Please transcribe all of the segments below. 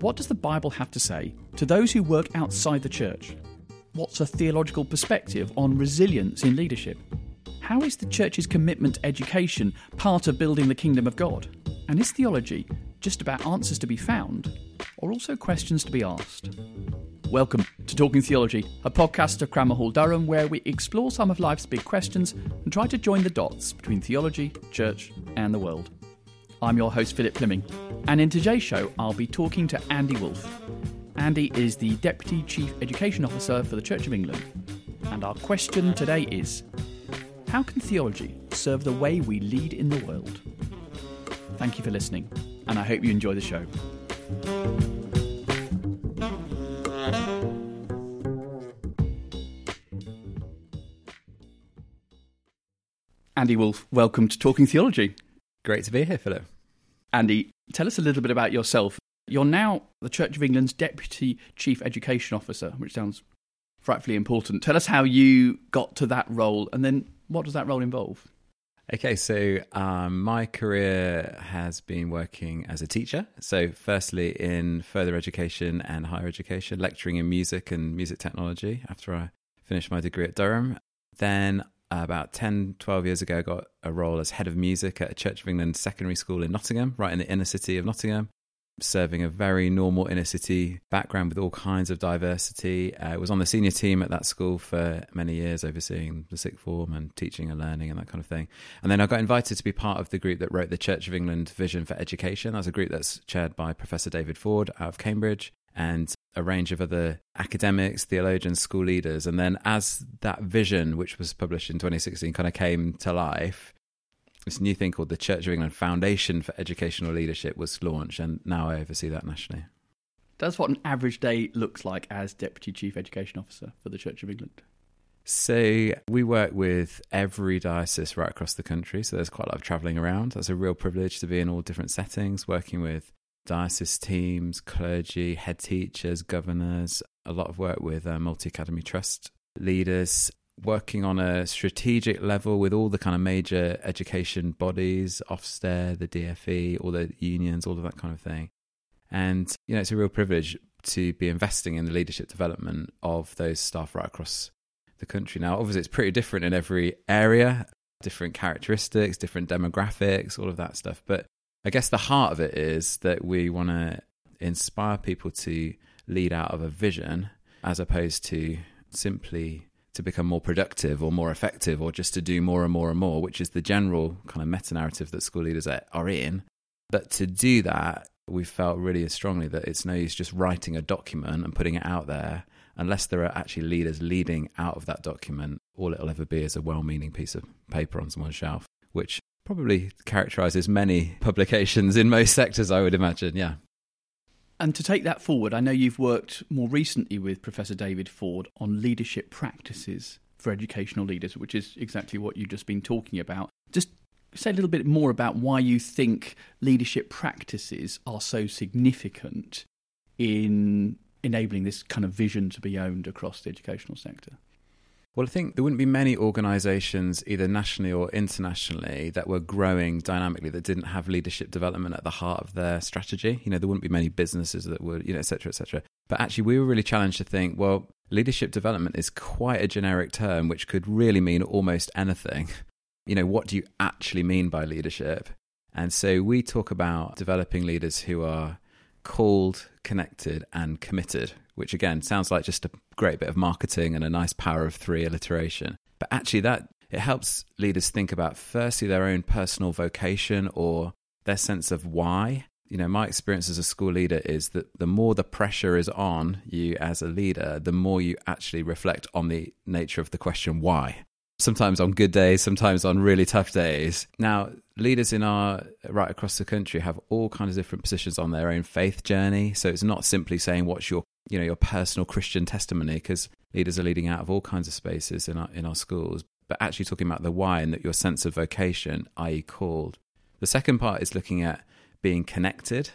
What does the Bible have to say to those who work outside the church? What's a theological perspective on resilience in leadership? How is the church's commitment to education part of building the kingdom of God? And is theology just about answers to be found, or also questions to be asked? Welcome to Talking Theology, a podcast of Cranmer Hall Durham where we explore some of life's big questions and try to join the dots between theology, church, and the world. I'm your host, Philip Plyming, and in today's show, I'll be talking to Andy Wolfe. Andy is the Deputy Chief Education Officer for the Church of England. And our question today is How can theology serve the way we lead in the world? Thank you for listening, and I hope you enjoy the show. Andy Wolfe, welcome to Talking Theology. Great to be here, Philip. Andy, tell us a little bit about yourself. You're now the Church of England's Deputy Chief Education Officer, which sounds frightfully important. Tell us how you got to that role and then what does that role involve? Okay, so um, my career has been working as a teacher. So, firstly, in further education and higher education, lecturing in music and music technology after I finished my degree at Durham. Then Uh, about 10, 12 years ago, I got a role as head of music at a Church of England secondary school in Nottingham, right in the inner city of Nottingham, serving a very normal inner city background with all kinds of diversity. Uh, I was on the senior team at that school for many years, overseeing the sixth form and teaching and learning and that kind of thing. And then I got invited to be part of the group that wrote the Church of England Vision for Education. That's a group that's chaired by Professor David Ford out of Cambridge. And a range of other academics, theologians, school leaders. And then as that vision, which was published in 2016, kind of came to life, this new thing called the Church of England Foundation for Educational Leadership was launched. And now I oversee that nationally. That's what an average day looks like as Deputy Chief Education Officer for the Church of England. So we work with every diocese right across the country. So there's quite a lot of travelling around. That's a real privilege to be in all different settings, working with diocese teams, clergy, head teachers, governors, a lot of work with uh, multi academy trust leaders, working on a strategic level with all the kind of major education bodies, Ofsted, the DFE, all the unions, all of that kind of thing. And, you know, it's a real privilege to be investing in the leadership development of those staff right across the country. Now, obviously, it's pretty different in every area, different characteristics, different demographics, all of that stuff. But I guess the heart of it is that we want to inspire people to lead out of a vision as opposed to simply to become more productive or more effective or just to do more and more and more, which is the general kind of meta narrative that school leaders are in. But to do that, we felt really strongly that it's no use just writing a document and putting it out there unless there are actually leaders leading out of that document. All it'll ever be is a well meaning piece of paper on someone's shelf, which probably characterizes many publications in most sectors, I would imagine. Yeah. And to take that forward, I know you've worked more recently with Professor David Ford on leadership practices for educational leaders, which is exactly what you've just been talking about. Just say a little bit more about why you think leadership practices are so significant in enabling this kind of vision to be owned across the educational sector. Well, I think there wouldn't be many organisations, either nationally or internationally, that were growing dynamically that didn't have leadership development at the heart of their strategy. You know, there wouldn't be many businesses that would, you know, et cetera, et cetera. But actually, we were really challenged to think, well, leadership development is quite a generic term, which could really mean almost anything. You know, what do you actually mean by leadership? And so we talk about developing leaders who are called, connected, and committed, which again sounds like just a great bit of marketing and a nice power of three alliteration. But actually, that it helps leaders think about firstly their own personal vocation or their sense of why. You know, my experience as a school leader is that the more the pressure is on you as a leader, the more you actually reflect on the nature of the question why sometimes on good days, sometimes on really tough days. Now, leaders in our right across the country have all kinds of different positions on their own faith journey. So it's not simply saying what's your you know your personal Christian testimony because leaders are leading out of all kinds of spaces in our in our schools, but actually talking about the why and that your sense of vocation, i.e., called. The second part is looking at being connected.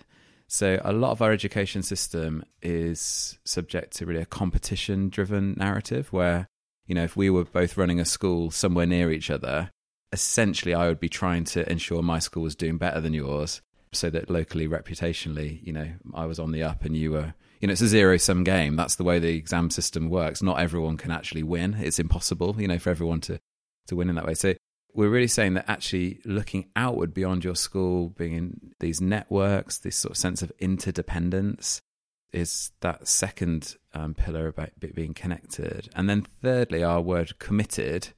So a lot of our education system is subject to really a competition driven narrative where you know, if we were both running a school somewhere near each other, essentially I would be trying to ensure my school was doing better than yours. so that locally, reputationally, you know, I was on the up and you were, you know, it's a zero sum game. That's the way the exam system works. Not everyone can actually win. It's impossible, you know, for everyone to, to win in that way. So we're really saying that actually looking outward beyond your school, being in these networks, this sort of sense of interdependence is that second um, pillar about being connected. And then thirdly, our word committed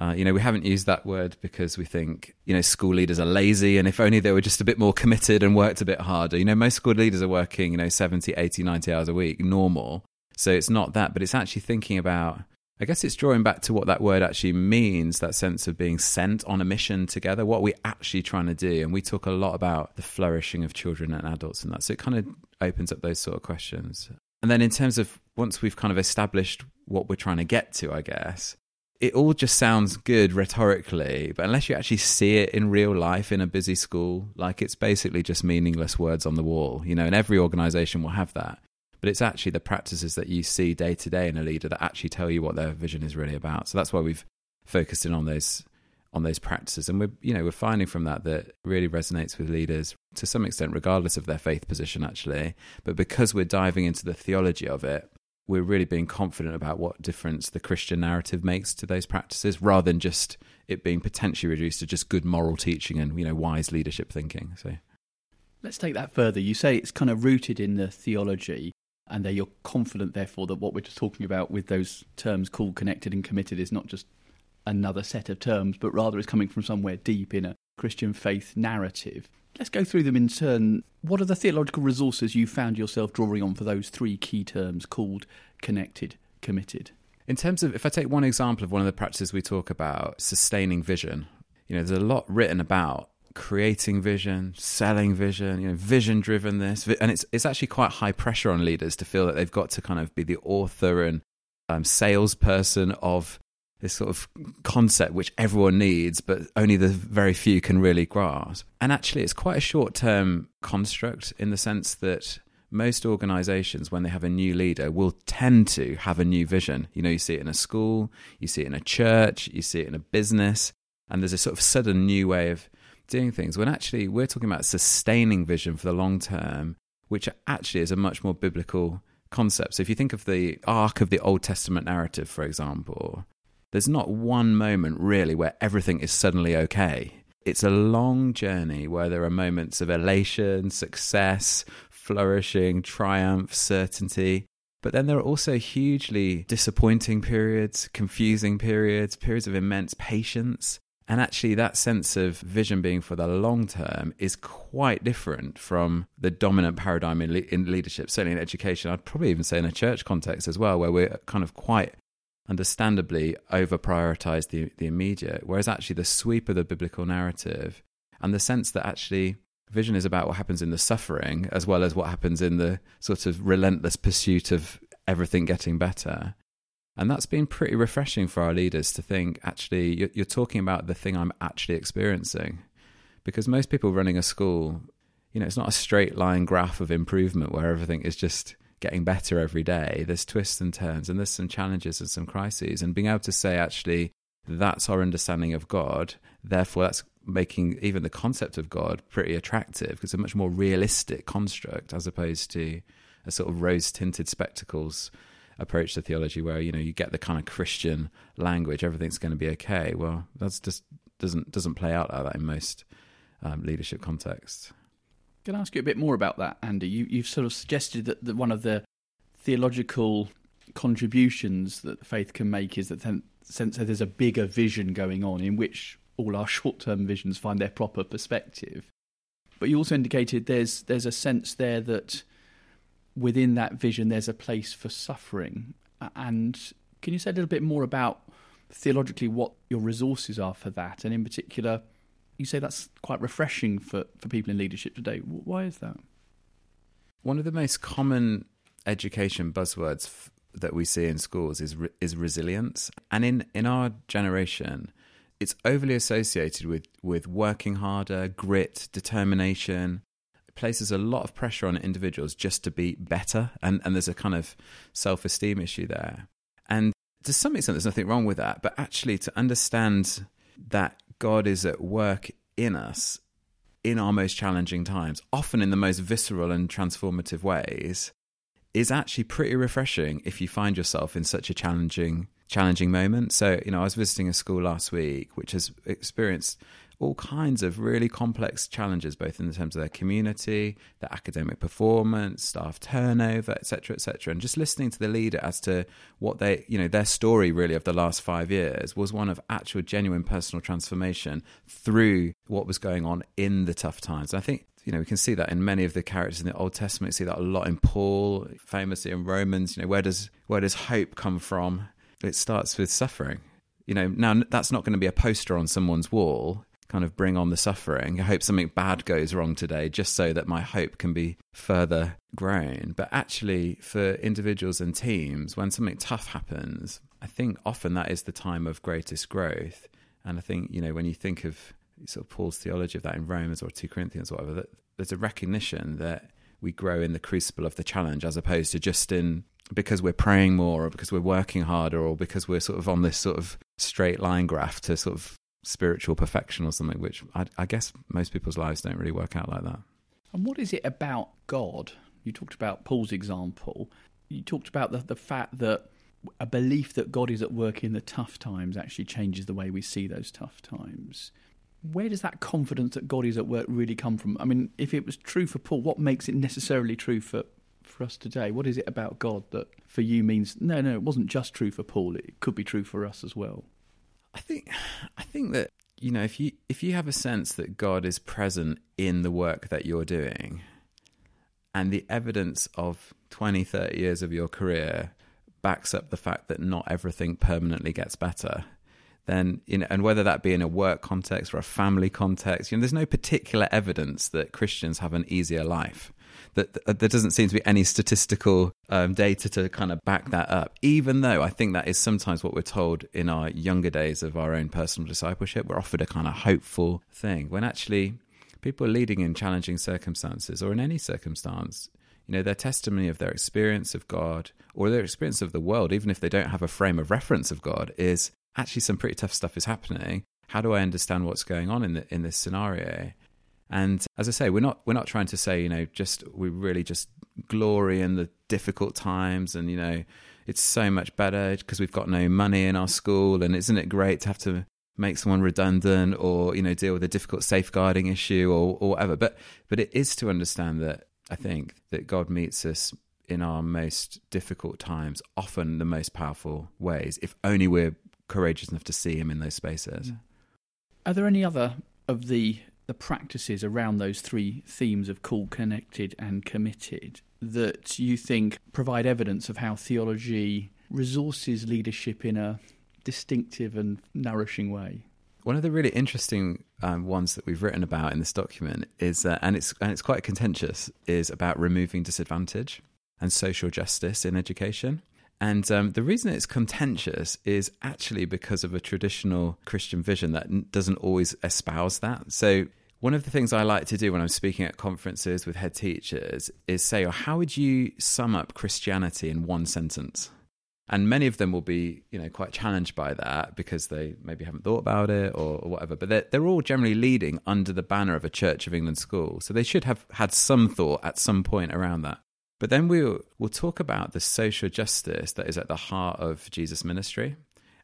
uh, you know, we haven't used that word because we think, you know, school leaders are lazy and if only they were just a bit more committed and worked a bit harder. You know, most school leaders are working, you know, 70, 80, 90 hours a week, normal. So it's not that, but it's actually thinking about, I guess it's drawing back to what that word actually means that sense of being sent on a mission together, what we're we actually trying to do. And we talk a lot about the flourishing of children and adults and that. So it kind of opens up those sort of questions. And then in terms of once we've kind of established what we're trying to get to, I guess, it all just sounds good rhetorically, but unless you actually see it in real life in a busy school, like it's basically just meaningless words on the wall, you know, and every organization will have that. But it's actually the practices that you see day to day in a leader that actually tell you what their vision is really about. So that's why we've focused in on those on those practices. And we're you know, we're finding from that that really resonates with leaders to some extent, regardless of their faith position actually. But because we're diving into the theology of it, we're really being confident about what difference the Christian narrative makes to those practices, rather than just it being potentially reduced to just good moral teaching and you know wise leadership thinking. So, let's take that further. You say it's kind of rooted in the theology, and that you're confident, therefore, that what we're just talking about with those terms called connected and committed is not just another set of terms, but rather is coming from somewhere deep in a Christian faith narrative. Let's go through them in turn. What are the theological resources you found yourself drawing on for those three key terms called connected, committed? In terms of, if I take one example of one of the practices we talk about, sustaining vision, you know, there's a lot written about creating vision, selling vision, you know, vision driven this. And it's, it's actually quite high pressure on leaders to feel that they've got to kind of be the author and um, salesperson of this sort of concept which everyone needs, but only the very few can really grasp. And actually, it's quite a short term construct in the sense that most organizations, when they have a new leader, will tend to have a new vision. You know, you see it in a school, you see it in a church, you see it in a business, and there's a sort of sudden new way of doing things. When actually, we're talking about sustaining vision for the long term, which actually is a much more biblical concept. So if you think of the arc of the Old Testament narrative, for example, there's not one moment really where everything is suddenly okay. It's a long journey where there are moments of elation, success, flourishing, triumph, certainty. But then there are also hugely disappointing periods, confusing periods, periods of immense patience. And actually, that sense of vision being for the long term is quite different from the dominant paradigm in, le- in leadership, certainly in education. I'd probably even say in a church context as well, where we're kind of quite understandably over prioritize the, the immediate, whereas actually the sweep of the biblical narrative and the sense that actually vision is about what happens in the suffering as well as what happens in the sort of relentless pursuit of everything getting better. And that's been pretty refreshing for our leaders to think actually, you're talking about the thing I'm actually experiencing. Because most people running a school, you know, it's not a straight line graph of improvement where everything is just getting better every day. There's twists and turns, and there's some challenges and some crises. And being able to say, actually, that's our understanding of God. Therefore, that's making even the concept of God pretty attractive because it's a much more realistic construct as opposed to a sort of rose tinted spectacles approach to theology where you know you get the kind of Christian language, everything's going to be okay. Well, that's just doesn't doesn't play out like that in most um, leadership contexts. Can I ask you a bit more about that, Andy? You, you've sort of suggested that, that one of the theological contributions that faith can make is that sense that there's a bigger vision going on in which all our short-term visions find their proper perspective. But you also indicated there's there's a sense there that within that vision there's a place for suffering. And can you say a little bit more about theologically what your resources are for that, and in particular you say that's quite refreshing for, for people in leadership today. Why is that? One of the most common education buzzwords f- that we see in schools is re- is resilience, and in in our generation, it's overly associated with with working harder, grit, determination. It places a lot of pressure on individuals just to be better, and and there's a kind of self esteem issue there. And to some extent, there's nothing wrong with that, but actually to understand that God is at work in us in our most challenging times, often in the most visceral and transformative ways, is actually pretty refreshing if you find yourself in such a challenging challenging moment. So, you know, I was visiting a school last week which has experienced all kinds of really complex challenges, both in terms of their community, their academic performance, staff turnover, etc., etc. And just listening to the leader as to what they, you know, their story really of the last five years was one of actual genuine personal transformation through what was going on in the tough times. I think you know, we can see that in many of the characters in the Old Testament. We see that a lot in Paul, famously in Romans. You know, where does where does hope come from? It starts with suffering. You know, now that's not going to be a poster on someone's wall kind of bring on the suffering. I hope something bad goes wrong today just so that my hope can be further grown. But actually, for individuals and teams, when something tough happens, I think often that is the time of greatest growth. And I think, you know, when you think of sort of Paul's theology of that in Romans or 2 Corinthians or whatever, that there's a recognition that we grow in the crucible of the challenge as opposed to just in because we're praying more or because we're working harder or because we're sort of on this sort of straight line graph to sort of spiritual perfection or something, which I, I, guess most people's lives don't really work out like that. And what is it about God? You talked about Paul's example. You talked about the, the fact that a belief that God is at work in the tough times actually changes the way we see those tough times. Where does that confidence that God is at work really come from? I mean, if it was true for Paul, what makes it necessarily true for, for us today? What is it about God that for you means no, no, it wasn't just true for Paul, it could be true for us as well? I think I think that you know if you if you have a sense that God is present in the work that you're doing and the evidence of 20 30 years of your career backs up the fact that not everything permanently gets better then you know and whether that be in a work context or a family context you know there's no particular evidence that Christians have an easier life that, that there doesn't seem to be any statistical um, data to kind of back that up. Even though I think that is sometimes what we're told in our younger days of our own personal discipleship, we're offered a kind of hopeful thing when actually people are leading in challenging circumstances or in any circumstance. You know, their testimony of their experience of God or their experience of the world, even if they don't have a frame of reference of God, is actually some pretty tough stuff is happening. How do I understand what's going on in the, in this scenario? And as I say, we're not we're not trying to say you know just we really just glory in the difficult times and you know it's so much better because we've got no money in our school and isn't it great to have to make someone redundant or you know deal with a difficult safeguarding issue or, or whatever. But but it is to understand that I think that God meets us in our most difficult times, often the most powerful ways, if only we're courageous enough to see Him in those spaces. Are there any other of the the practices around those three themes of called, connected, and committed that you think provide evidence of how theology resources leadership in a distinctive and nourishing way? One of the really interesting um, ones that we've written about in this document is, uh, and it's and it's quite contentious, is about removing disadvantage and social justice in education. And um, the reason it's contentious is actually because of a traditional Christian vision that doesn't always espouse that. So, one of the things I like to do when I'm speaking at conferences with head teachers is say, oh, how would you sum up Christianity in one sentence? And many of them will be, you know, quite challenged by that because they maybe haven't thought about it or, or whatever. But they're, they're all generally leading under the banner of a Church of England school. So they should have had some thought at some point around that. But then we'll, we'll talk about the social justice that is at the heart of Jesus' ministry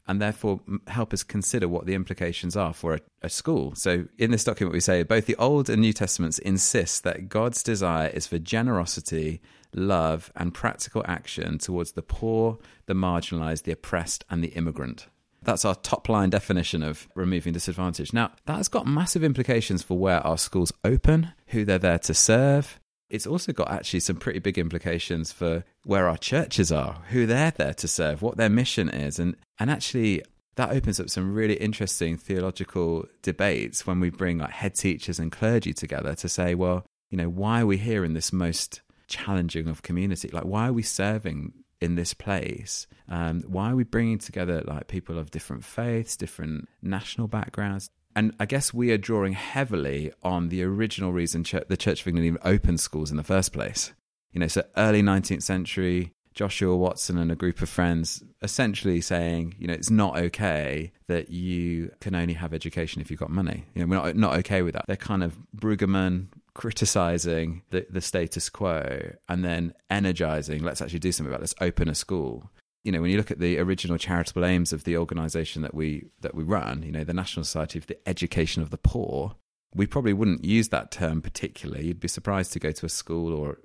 and therefore help us consider what the implications are for a, a, school. So, in this document, we say both the Old and New Testaments insist that God's desire is for generosity, love, and practical action towards the poor, the marginalized, the oppressed, and the immigrant. That's our top line definition of removing disadvantage. Now, that has got massive implications for where our schools open, who they're there to serve, it's also got actually some pretty big implications for where our churches are, who they're there to serve, what their mission is, and and actually that opens up some really interesting theological debates when we bring like head teachers and clergy together to say, well, you know, why are we here in this most challenging of community? Like, why are we serving in this place? Um, why are we bringing together like people of different faiths, different national backgrounds? And I guess we are drawing heavily on the original reason the Church of England even opened schools in the first place. You know, so early 19th century Joshua Watson and a group of friends essentially saying, you know, it's not okay that you can only have education if you've got money. You know, we're not, not okay with that. They're kind of Brueggemann criticizing the, the status quo and then energizing, let's actually do something about this, open a school. You know, when you look at the original charitable aims of the organization that we that we run, you know, the National Society for the Education of the Poor, we probably wouldn't use that term particularly. You'd be surprised to go to a school or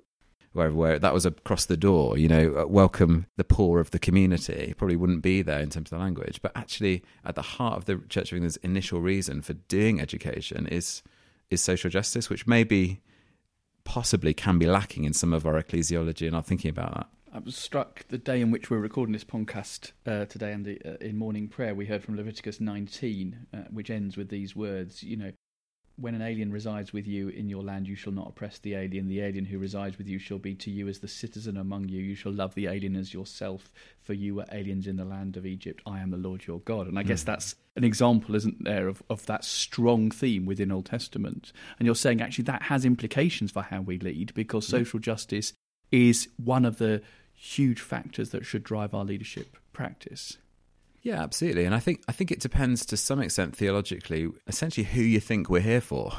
wherever where that was across the door, you know, uh, welcome the poor of the community. Probably wouldn't be there in terms of the language, but actually, at the heart of the Church of England's initial reason for doing education is is social justice, which maybe possibly can be lacking in some of our ecclesiology and our thinking about that. I was struck the day in which we're recording this podcast uh, today, and uh, in morning prayer, we heard from Leviticus 19, uh, which ends with these words. You know, when an alien resides with you in your land, you shall not oppress the alien. The alien who resides with you shall be to you as the citizen among you. You shall love the alien as yourself, for you were aliens in the land of Egypt. I am the Lord your God. And I guess mm. that's an example, isn't there, of, of that strong theme within Old Testament. And you're saying actually that has implications for how we lead because mm. social justice is one of the huge factors that should drive our leadership practice. Yeah, absolutely. And I think I think it depends to some extent theologically, essentially who you think we're here for.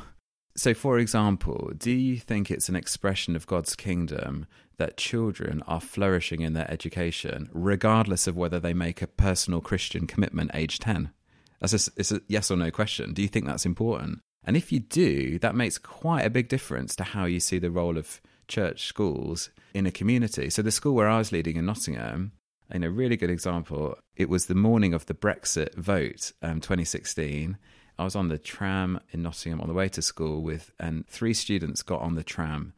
So for example, do you think it's an expression of God's kingdom that children are flourishing in their education regardless of whether they make a personal Christian commitment age 10? That's a, it's a yes or no question. Do you think that's important? And if you do, that makes quite a big difference to how you see the role of church schools in a community. So the school where I was leading in Nottingham, in a really good example, it was the morning of the Brexit vote, um, 2016. I was on the tram in Nottingham on the way to school with, and three students got on the tram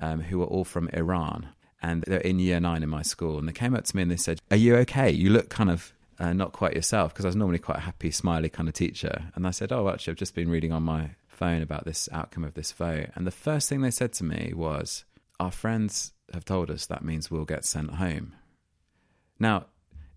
um, who were all from Iran. And they're in year nine in my school. And they came up to me and they said, Are you okay? You look kind of uh, not quite yourself. Because I was normally quite a happy, smiley kind of teacher. And I said, Oh, actually, I've just been reading on my phone about this outcome of this vote. And the first thing they said to me was, Our friends have told us that means we'll get sent home. Now,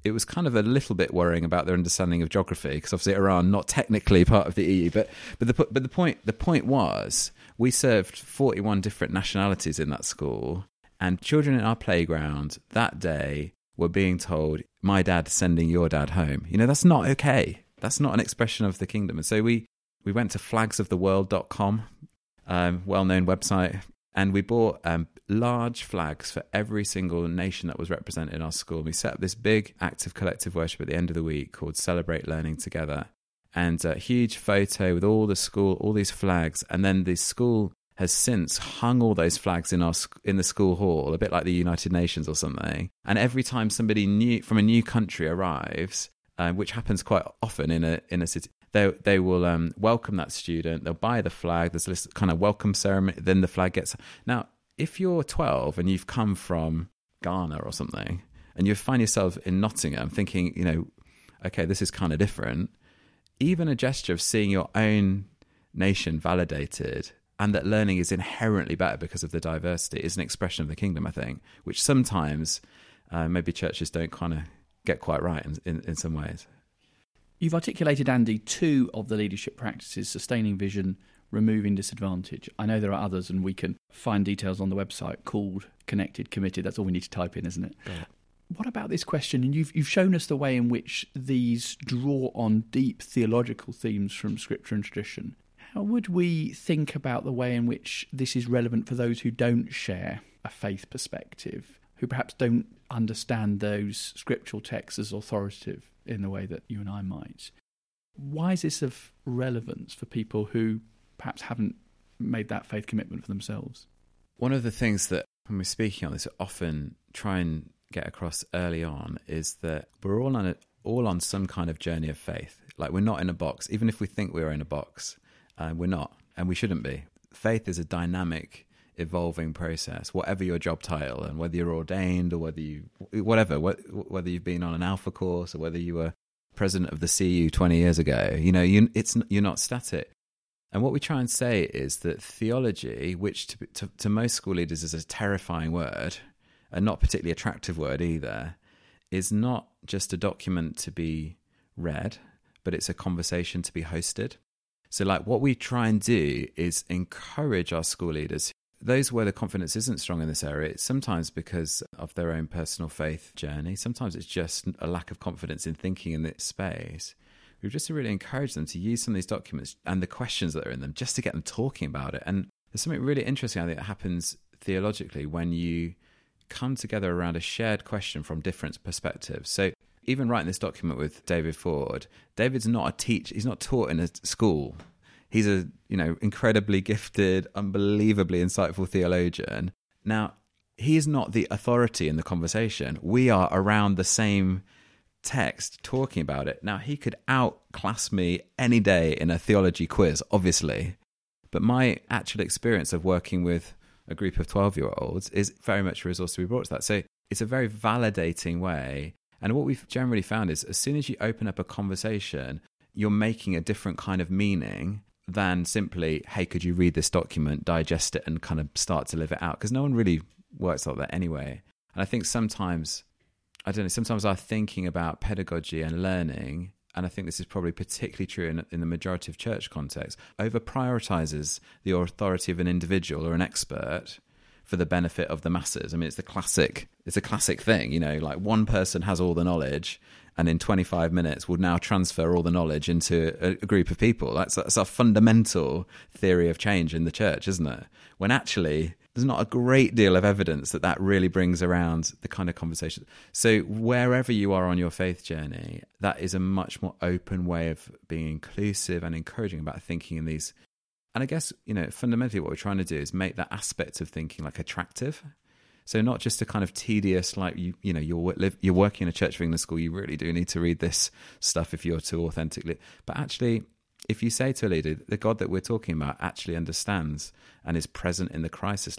it was kind of a little bit worrying about their understanding of geography because obviously Iran not technically part of the EU, but but the but the point the point was we served 41 different nationalities in that school and children in our playground that day were being told my dad's sending your dad home. You know that's not okay. That's not an expression of the kingdom. And so we we went to flagsoftheworld.com, um, well-known website and we bought um, large flags for every single nation that was represented in our school. We set up this big act of collective worship at the end of the week called Celebrate Learning Together, and a huge photo with all the school, all these flags, and then the school has since hung all those flags in our in the school hall, a bit like the United Nations or something. And every time somebody new from a new country arrives, uh, which happens quite often in a in a city, they they will um, welcome that student. They'll buy the flag. There's this kind of welcome ceremony. Then the flag gets now. If you're 12 and you've come from Ghana or something, and you find yourself in Nottingham thinking, you know, okay, this is kind of different. Even a gesture of seeing your own nation validated and that learning is inherently better because of the diversity is an expression of the kingdom, I think, which sometimes uh, maybe churches don't kind of get quite right in, in, in some ways. You've articulated, Andy, two of the leadership practices sustaining vision, removing disadvantage. I know there are others, and we can find details on the website called Connected Committed. That's all we need to type in, isn't it? Yeah. What about this question? And you've, you've shown us the way in which these draw on deep theological themes from scripture and tradition. How would we think about the way in which this is relevant for those who don't share a faith perspective, who perhaps don't understand those scriptural texts as authoritative? in the way that you and I might. Why is this of relevance for people who perhaps haven't made that faith commitment for themselves? One of the things that, when we're speaking on this, often try and get across early on is that we're all on a, all on some kind of journey of faith. Like we're not in a box, even if we think we're in a box, uh, we're not, and we shouldn't be. Faith is a dynamic, evolving process. Whatever your job title, and whether you're ordained or whether you, whatever, whether you've been on an alpha course or whether you were president of the CU 20 years ago, you know, you, it's you're not static. And what we try and say is that theology, which to, to, to most school leaders is a terrifying word, and not particularly attractive word either, is not just a document to be read, but it's a conversation to be hosted. So, like, what we try and do is encourage our school leaders those where the confidence isn't strong in this area, it's sometimes because of their own personal faith journey. Sometimes it's just a lack of confidence in thinking in this space. We've just really encourage them to use some of these documents and the questions that are in them just to get them talking about it. And there's something really interesting, I think, that happens theologically when you come together around a shared question from different perspectives. So even writing this document with David Ford, David's not a teacher, he's not taught in a school He's a, you know, incredibly gifted, unbelievably insightful theologian. Now, he is not the authority in the conversation. We are around the same text talking about it. Now, he could outclass me any day in a theology quiz, obviously. But my actual experience of working with a group of 12 year olds is very much a resource to be brought to that. So it's a very validating way. And what we've generally found is as soon as you open up a conversation, you're making a different kind of meaning than simply, hey, could you read this document, digest it, and kind of start to live it out? Because no one really works like that anyway. And I think sometimes, I don't know, sometimes our thinking about pedagogy and learning, and I think this is probably particularly true in, in the majority of church context, over prioritizes the authority of an individual or an expert for the benefit of the masses. I mean, it's the classic, it's a classic thing, you know, like one person has all the knowledge and in 25 minutes will now transfer all the knowledge into a, a group of people. That's, that's a fundamental theory of change in the church, isn't it? When actually, there's not a great deal of evidence that that really brings around the kind of conversation. So, wherever you are on your faith journey, that is a much more open way of being inclusive and encouraging about thinking in these. And I guess, you know, fundamentally what we're trying to do is make that aspect of thinking like attractive. So not just a kind of tedious, like you, you know, you're you're working in a Church of England school. You really do need to read this stuff if you're to authentically. But actually, if you say to a leader, the God that we're talking about actually understands and is present in the crisis.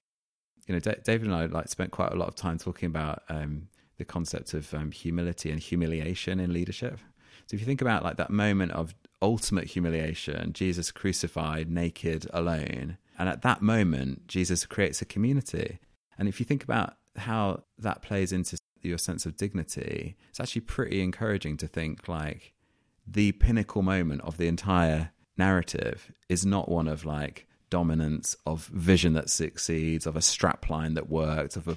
You know, D- David and I like spent quite a lot of time talking about um, the concept of um, humility and humiliation in leadership. So if you think about like that moment of ultimate humiliation, Jesus crucified, naked, alone, and at that moment, Jesus creates a community. And if you think about how that plays into your sense of dignity, it's actually pretty encouraging to think like the pinnacle moment of the entire narrative is not one of like dominance, of vision that succeeds, of a strapline that worked, of a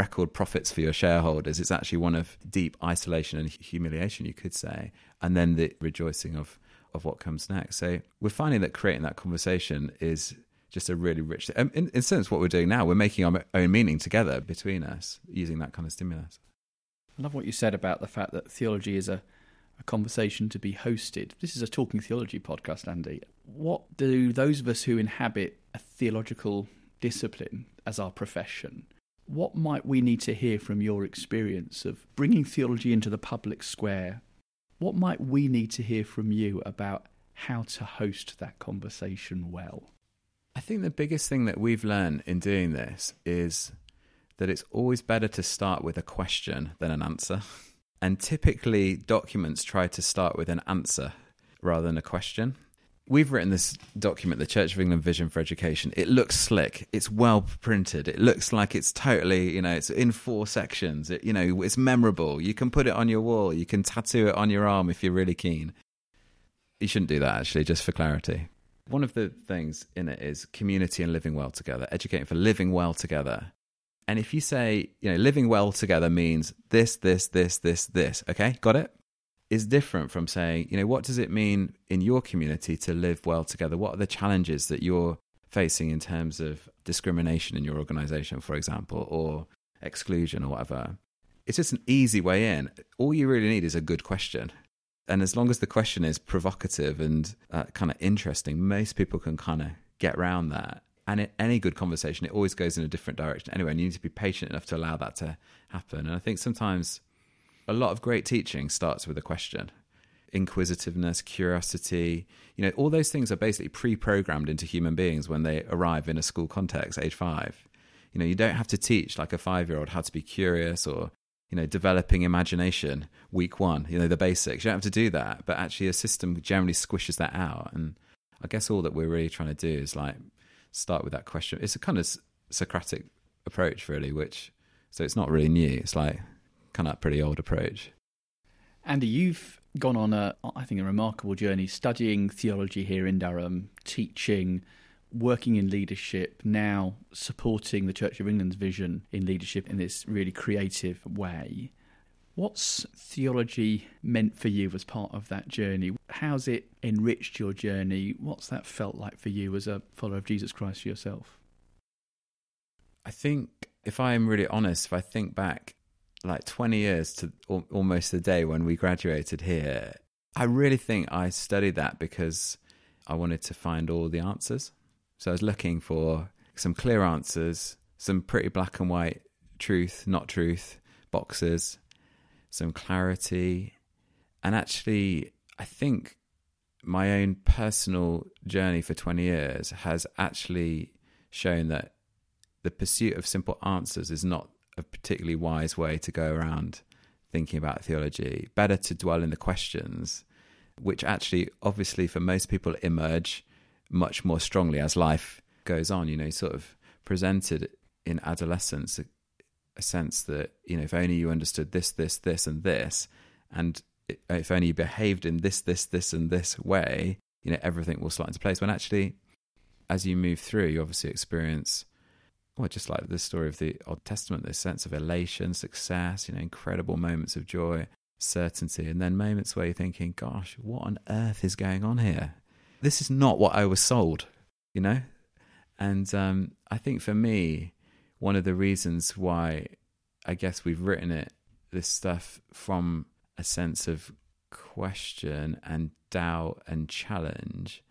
record profits for your shareholders. It's actually one of deep isolation and humiliation, you could say, and then the rejoicing of of what comes next. So we're finding that creating that conversation is just a really rich. Um, in, in a sense, what we're doing now, we're making our own meaning together between us using that kind of stimulus. I love what you said about the fact that theology is a, a conversation to be hosted. This is a talking theology podcast, Andy. What do those of us who inhabit a theological discipline as our profession? What might we need to hear from your experience of bringing theology into the public square? What might we need to hear from you about how to host that conversation well? I think the biggest thing that we've learned in doing this is that it's always better to start with a question than an answer. And typically, documents try to start with an answer rather than a question. We've written this document, the Church of England Vision for Education. It looks slick. It's well printed. It looks like it's totally, you know, it's in four sections. It, you know, it's memorable. You can put it on your wall. You can tattoo it on your arm if you're really keen. You shouldn't do that, actually, just for clarity. One of the things in it is community and living well together, educating for living well together. And if you say, you know, living well together means this, this, this, this, this, okay, got it? Is different from saying, you know, what does it mean in your community to live well together? What are the challenges that you're facing in terms of discrimination in your organization, for example, or exclusion or whatever? It's just an easy way in. All you really need is a good question. And as long as the question is provocative and uh, kind of interesting, most people can kind of get around that. And in any good conversation, it always goes in a different direction anyway. And you need to be patient enough to allow that to happen. And I think sometimes a lot of great teaching starts with a question inquisitiveness, curiosity. You know, all those things are basically pre programmed into human beings when they arrive in a school context, age five. You know, you don't have to teach like a five year old how to be curious or you know, developing imagination week one, you know, the basics. You don't have to do that, but actually a system generally squishes that out. And I guess all that we're really trying to do is like start with that question. It's a kind of Socratic approach, really, which, so it's not really new. It's like kind of a pretty old approach. Andy, you've gone on a, I think, a remarkable journey studying theology here in Durham, teaching, working in leadership, now supporting the Church of England's vision in leadership in this really creative way. What's theology meant for you as part of that journey? How's it enriched your journey? What's that felt like for you as a follower of Jesus Christ yourself? I think, if I'm really honest, if I think back like 20 years to almost the day when we graduated here, I really think I studied that because I wanted to find all the answers. So I was looking for some clear answers, some pretty black and white truth, not truth boxes, some clarity. And actually, I think my own personal journey for 20 years has actually shown that the pursuit of simple answers is not a particularly wise way to go around thinking about theology. Better to dwell in the questions, which actually, obviously, for most people, emerge much more strongly as life goes on. You know, sort of presented in adolescence a, a sense that, you know, if only you understood this, this, this, and this, and if only you behaved in this, this, this, and this way, you know, everything will slot into place. When actually, as you move through, you obviously experience well, just like the story of the Old Testament, this sense of elation, success, you know, incredible moments of joy, certainty, and then moments where you're thinking, gosh, what on earth is going on here? This is not what I was sold, you know? And um, I think for me, one of the reasons why I guess we've written it, this stuff from a sense of question and doubt and challenge,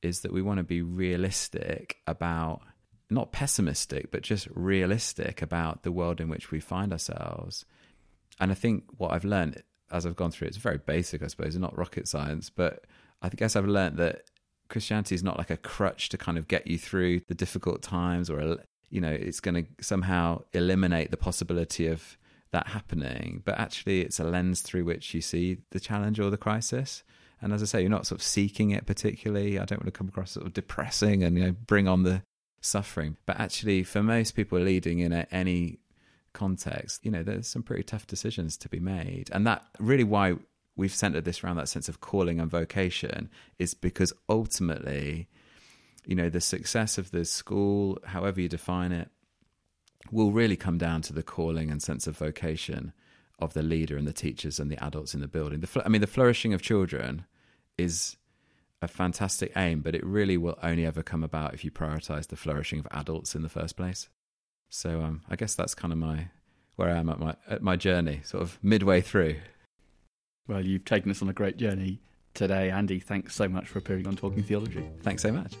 is that we want to be realistic about not pessimistic, but just realistic about the world in which we find ourselves. And I think what I've learned as I've gone through it's very basic, I suppose, not rocket science, but I guess I've learned that Christianity is not like a crutch to kind of get you through the difficult times or, you know, it's going to somehow eliminate the possibility of that happening. But actually, it's a lens through which you see the challenge or the crisis. And as I say, you're not sort of seeking it particularly. I don't want to come across sort of depressing and you know bring on the suffering. But actually, for most people leading in any context, you know, there's some pretty tough decisions to be made. And that really why we've centered this around that sense of calling and vocation is because ultimately, you know, the success of the school, however you define it, will really come down to the calling and sense of vocation of the leader and the teachers and the adults in the building. The, I mean, the flourishing of children is a fantastic aim, but it really will only ever come about if you prioritize the flourishing of adults in the first place. So um, I guess that's kind of my where I am at my at my journey, sort of midway through. Well, you've taken us on a great journey today, Andy. Thanks so much for appearing on Talking Theology. Thanks so much.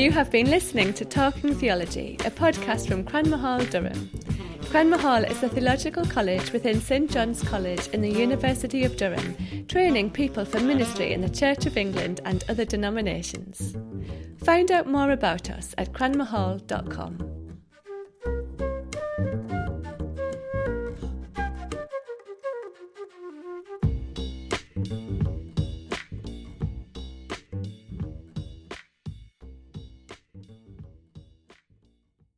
You have been listening to Talking Theology, a podcast from Cranmer Hall, Durham. Cranmer Hall is a theological college within St John's College in the University of Durham, training people for ministry in the Church of England and other denominations. Find out more about us at cranmerhall.com.